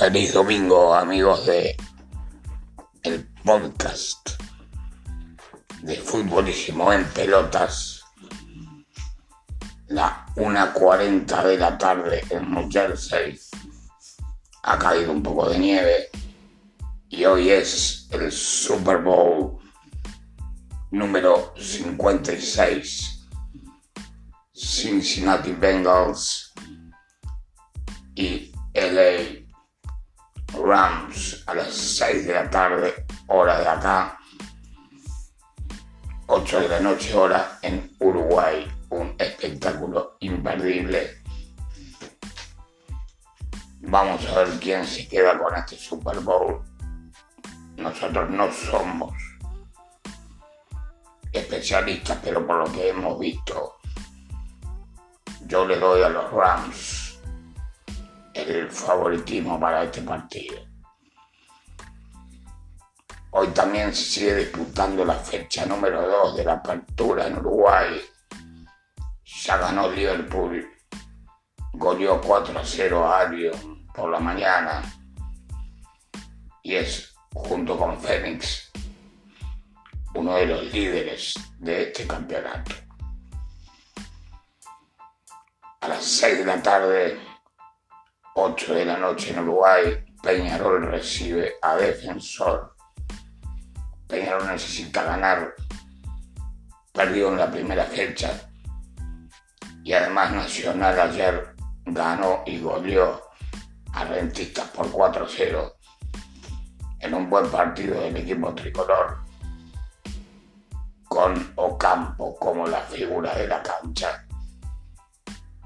Feliz domingo, amigos de el podcast de Futbolísimo en Pelotas. La 1.40 de la tarde en New Jersey. Ha caído un poco de nieve y hoy es el Super Bowl número 56. Cincinnati Bengals y LA Rams a las 6 de la tarde, hora de acá. 8 de la noche, hora en Uruguay. Un espectáculo imperdible. Vamos a ver quién se queda con este Super Bowl. Nosotros no somos especialistas, pero por lo que hemos visto, yo le doy a los Rams el favoritismo para este partido. Hoy también se sigue disputando la fecha número 2 de la apertura en Uruguay. Ya ganó Liverpool, goleó 4-0 a Albion por la mañana y es, junto con Fénix, uno de los líderes de este campeonato. A las 6 de la tarde 8 de la noche en Uruguay, Peñarol recibe a Defensor. Peñarol necesita ganar, perdió en la primera fecha. Y además Nacional ayer ganó y goleó a Rentistas por 4-0 en un buen partido del equipo tricolor con Ocampo como la figura de la cancha.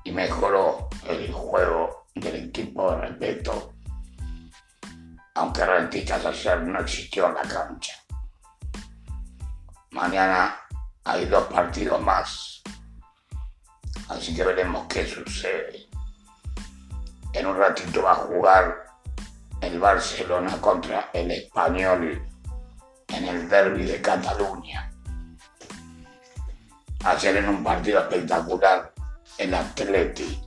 Y mejoró el juego del equipo de respeto, aunque Rentistas ayer no existió en la cancha. Mañana hay dos partidos más, así que veremos qué sucede. En un ratito va a jugar el Barcelona contra el Español en el derby de Cataluña. Ayer en un partido espectacular, el Atleti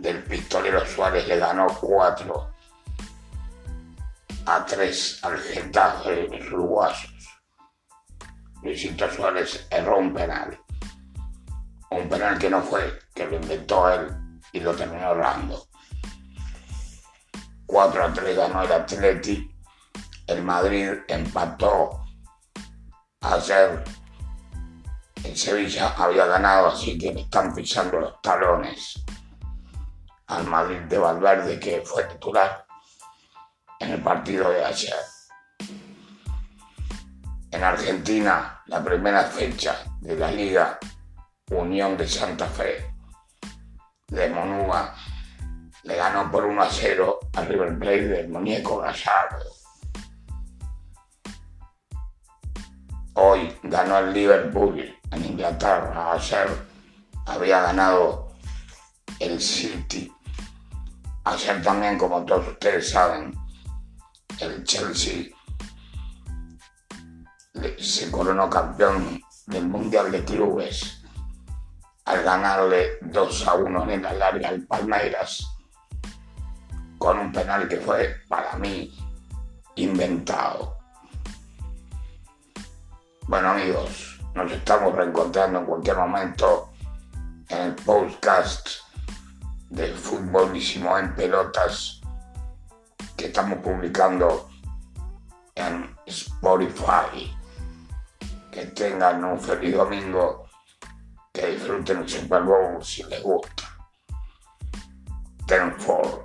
del pistolero Suárez le ganó 4 a 3 al Getafe de uruguayos. Luisito Suárez erró un penal. Un penal que no fue, que lo inventó él y lo terminó errando. 4 a 3 ganó el Atleti. El Madrid empató ayer. El Sevilla había ganado, así que le están pisando los talones al Madrid de Valverde, que fue titular en el partido de ayer. En Argentina, la primera fecha de la Liga Unión de Santa Fe de Monúa le ganó por 1 a 0 al River Plate del muñeco Gallardo. Hoy ganó el Liverpool en Inglaterra. Ayer había ganado el City Ayer también, como todos ustedes saben, el Chelsea se coronó campeón del Mundial de Clubes al ganarle 2 a 1 en la larga al Palmeiras con un penal que fue para mí inventado. Bueno amigos, nos estamos reencontrando en cualquier momento en el podcast de futbolísimo en pelotas que estamos publicando en Spotify. Que tengan un feliz domingo, que disfruten el Super Bowl si les gusta. Ten for.